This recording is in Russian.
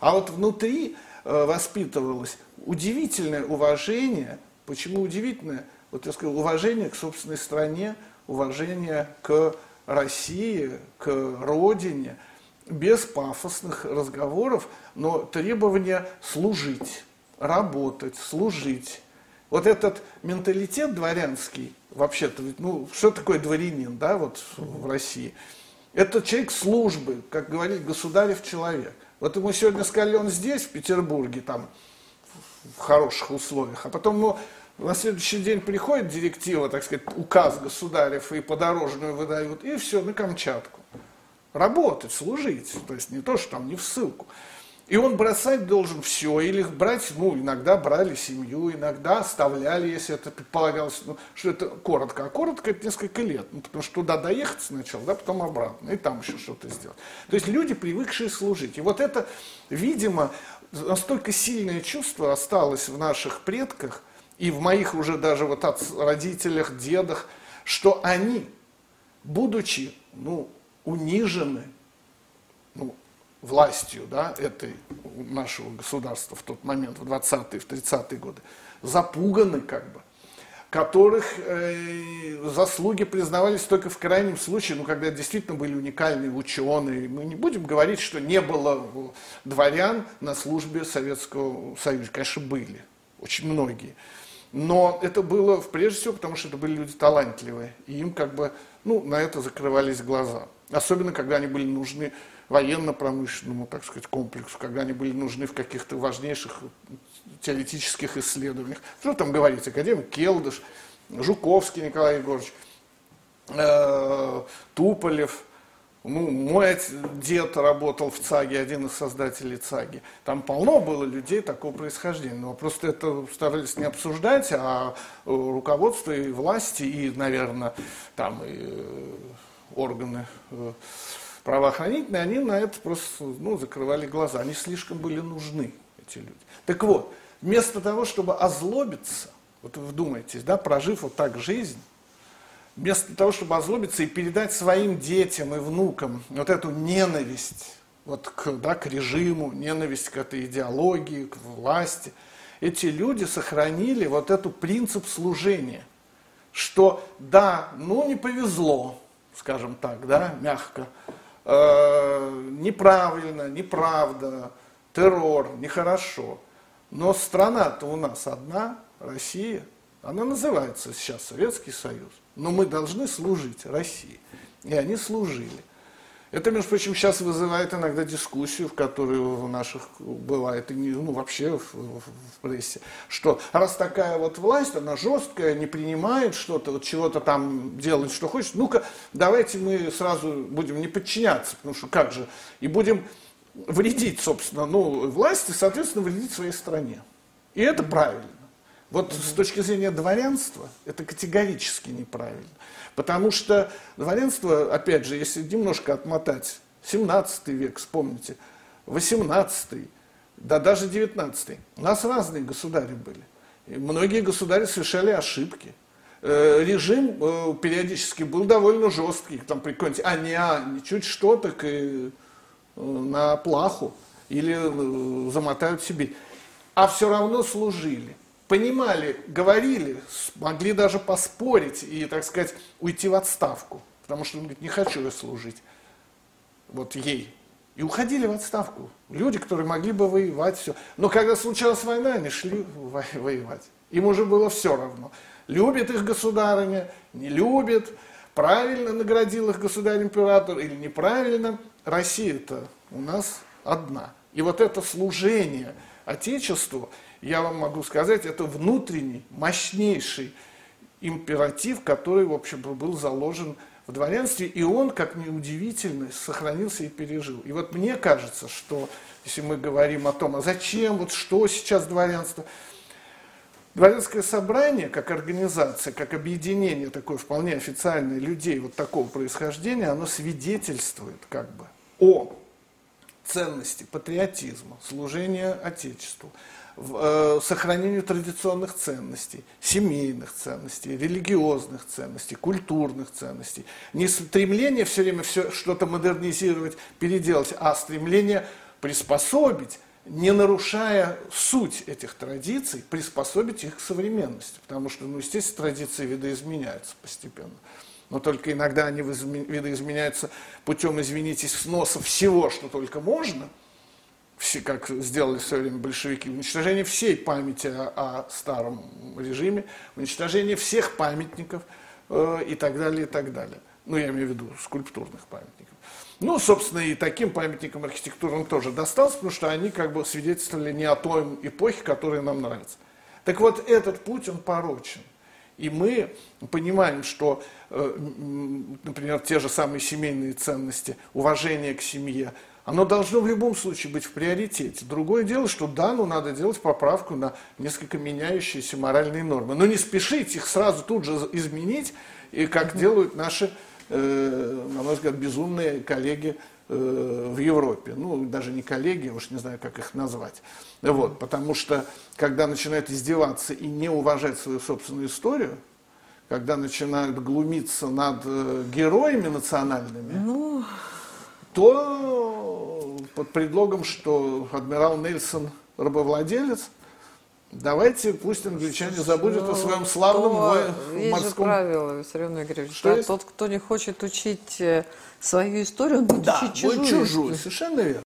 А вот внутри э, воспитывалось удивительное уважение. Почему удивительное? Вот я сказал, уважение к собственной стране, уважение к России, к родине, без пафосных разговоров, но требование служить, работать, служить. Вот этот менталитет дворянский, вообще-то, ну, что такое дворянин, да, вот в России? Это человек службы, как говорит государев человек. Вот ему сегодня сказали, он здесь, в Петербурге, там, в хороших условиях, а потом ему на следующий день приходит директива, так сказать, указ государев и подорожную выдают, и все, на Камчатку. Работать, служить, то есть не то, что там не в ссылку. И он бросать должен все, или брать, ну, иногда брали семью, иногда оставляли, если это предполагалось, ну, что это коротко. А коротко это несколько лет, ну, потому что туда доехать сначала, да, потом обратно, и там еще что-то сделать. То есть люди, привыкшие служить. И вот это, видимо, настолько сильное чувство осталось в наших предках, и в моих уже даже вот от родителях, дедах, что они, будучи, ну, унижены, ну, властью да, этой нашего государства в тот момент, в 20-е, в 30-е годы, запуганы как бы, которых э, заслуги признавались только в крайнем случае, ну, когда действительно были уникальные ученые. Мы не будем говорить, что не было дворян на службе Советского Союза. Конечно, были, очень многие. Но это было прежде всего потому, что это были люди талантливые, и им как бы, ну, на это закрывались глаза. Особенно, когда они были нужны военно-промышленному, так сказать, комплексу, когда они были нужны в каких-то важнейших теоретических исследованиях. Что там говорить, академик Келдыш, Жуковский Николай Егорович, э, Туполев, ну, мой дед работал в ЦАГе, один из создателей ЦАГи. Там полно было людей такого происхождения. Но просто это старались не обсуждать, а руководство и власти, и, наверное, там и э, органы э, правоохранительные, они на это просто ну, закрывали глаза. Они слишком были нужны, эти люди. Так вот, вместо того, чтобы озлобиться, вот вы вдумайтесь, да, прожив вот так жизнь, вместо того, чтобы озлобиться и передать своим детям и внукам вот эту ненависть вот к, да, к режиму, ненависть к этой идеологии, к власти, эти люди сохранили вот этот принцип служения, что да, ну не повезло, скажем так, да, мягко, Э, неправильно, неправда, террор, нехорошо. Но страна-то у нас одна, Россия. Она называется сейчас Советский Союз. Но мы должны служить России. И они служили. Это, между прочим, сейчас вызывает иногда дискуссию, в которой у наших бывает, ну, вообще в, в, в прессе, что раз такая вот власть, она жесткая, не принимает что-то, вот чего-то там делать, что хочет, ну-ка, давайте мы сразу будем не подчиняться, потому что как же, и будем вредить, собственно, ну, власти, соответственно, вредить своей стране. И это правильно. Вот с точки зрения дворянства это категорически неправильно. Потому что дворянство, опять же, если немножко отмотать, 17 век, вспомните, 18 да даже 19 у нас разные государи были. И многие государи совершали ошибки. Э, режим э, периодически был довольно жесткий, там при какой-нибудь а не а, чуть что, так и э, на плаху или замотают себе. А все равно служили понимали, говорили, могли даже поспорить и, так сказать, уйти в отставку. Потому что он говорит, не хочу я служить вот ей. И уходили в отставку. Люди, которые могли бы воевать, все. Но когда случалась война, они шли воевать. Им уже было все равно. Любит их государыня, не любит, правильно наградил их государь-император или неправильно. Россия-то у нас одна. И вот это служение Отечеству – я вам могу сказать, это внутренний, мощнейший императив, который, в общем, был заложен в дворянстве, и он, как ни удивительно, сохранился и пережил. И вот мне кажется, что если мы говорим о том, а зачем, вот что сейчас дворянство, Дворянское собрание, как организация, как объединение такое вполне официальное людей вот такого происхождения, оно свидетельствует как бы о ценности патриотизма, служения Отечеству, Э, сохранению традиционных ценностей, семейных ценностей, религиозных ценностей, культурных ценностей. Не стремление все время все что-то модернизировать, переделать, а стремление приспособить не нарушая суть этих традиций, приспособить их к современности. Потому что, ну, естественно, традиции видоизменяются постепенно. Но только иногда они видоизменяются путем, извините, сноса всего, что только можно, все, как сделали в свое время большевики, уничтожение всей памяти о, о старом режиме, уничтожение всех памятников э, и так далее, и так далее. Ну, я имею в виду скульптурных памятников. Ну, собственно, и таким памятникам архитектурным тоже досталось, потому что они как бы свидетельствовали не о той эпохе, которая нам нравится. Так вот, этот путь, он порочен. И мы понимаем, что, э, например, те же самые семейные ценности, уважение к семье, оно должно в любом случае быть в приоритете. Другое дело, что да, ну надо делать поправку на несколько меняющиеся моральные нормы. Но не спешить их сразу тут же изменить, и как делают наши Э, на мой взгляд, безумные коллеги в Европе. Ну, даже не коллеги, уж не знаю, как их назвать. Вот, потому что, когда начинают издеваться и не уважать свою собственную историю, когда начинают глумиться над э, героями национальными, ну... то под предлогом, что адмирал Нельсон рабовладелец, Давайте пусть англичане забудут ну, о своем славном то, есть морском... Есть правило, Виссарион Игоревич, что да, тот, кто не хочет учить э, свою историю, он будет да, учить чужую. чужую, совершенно верно.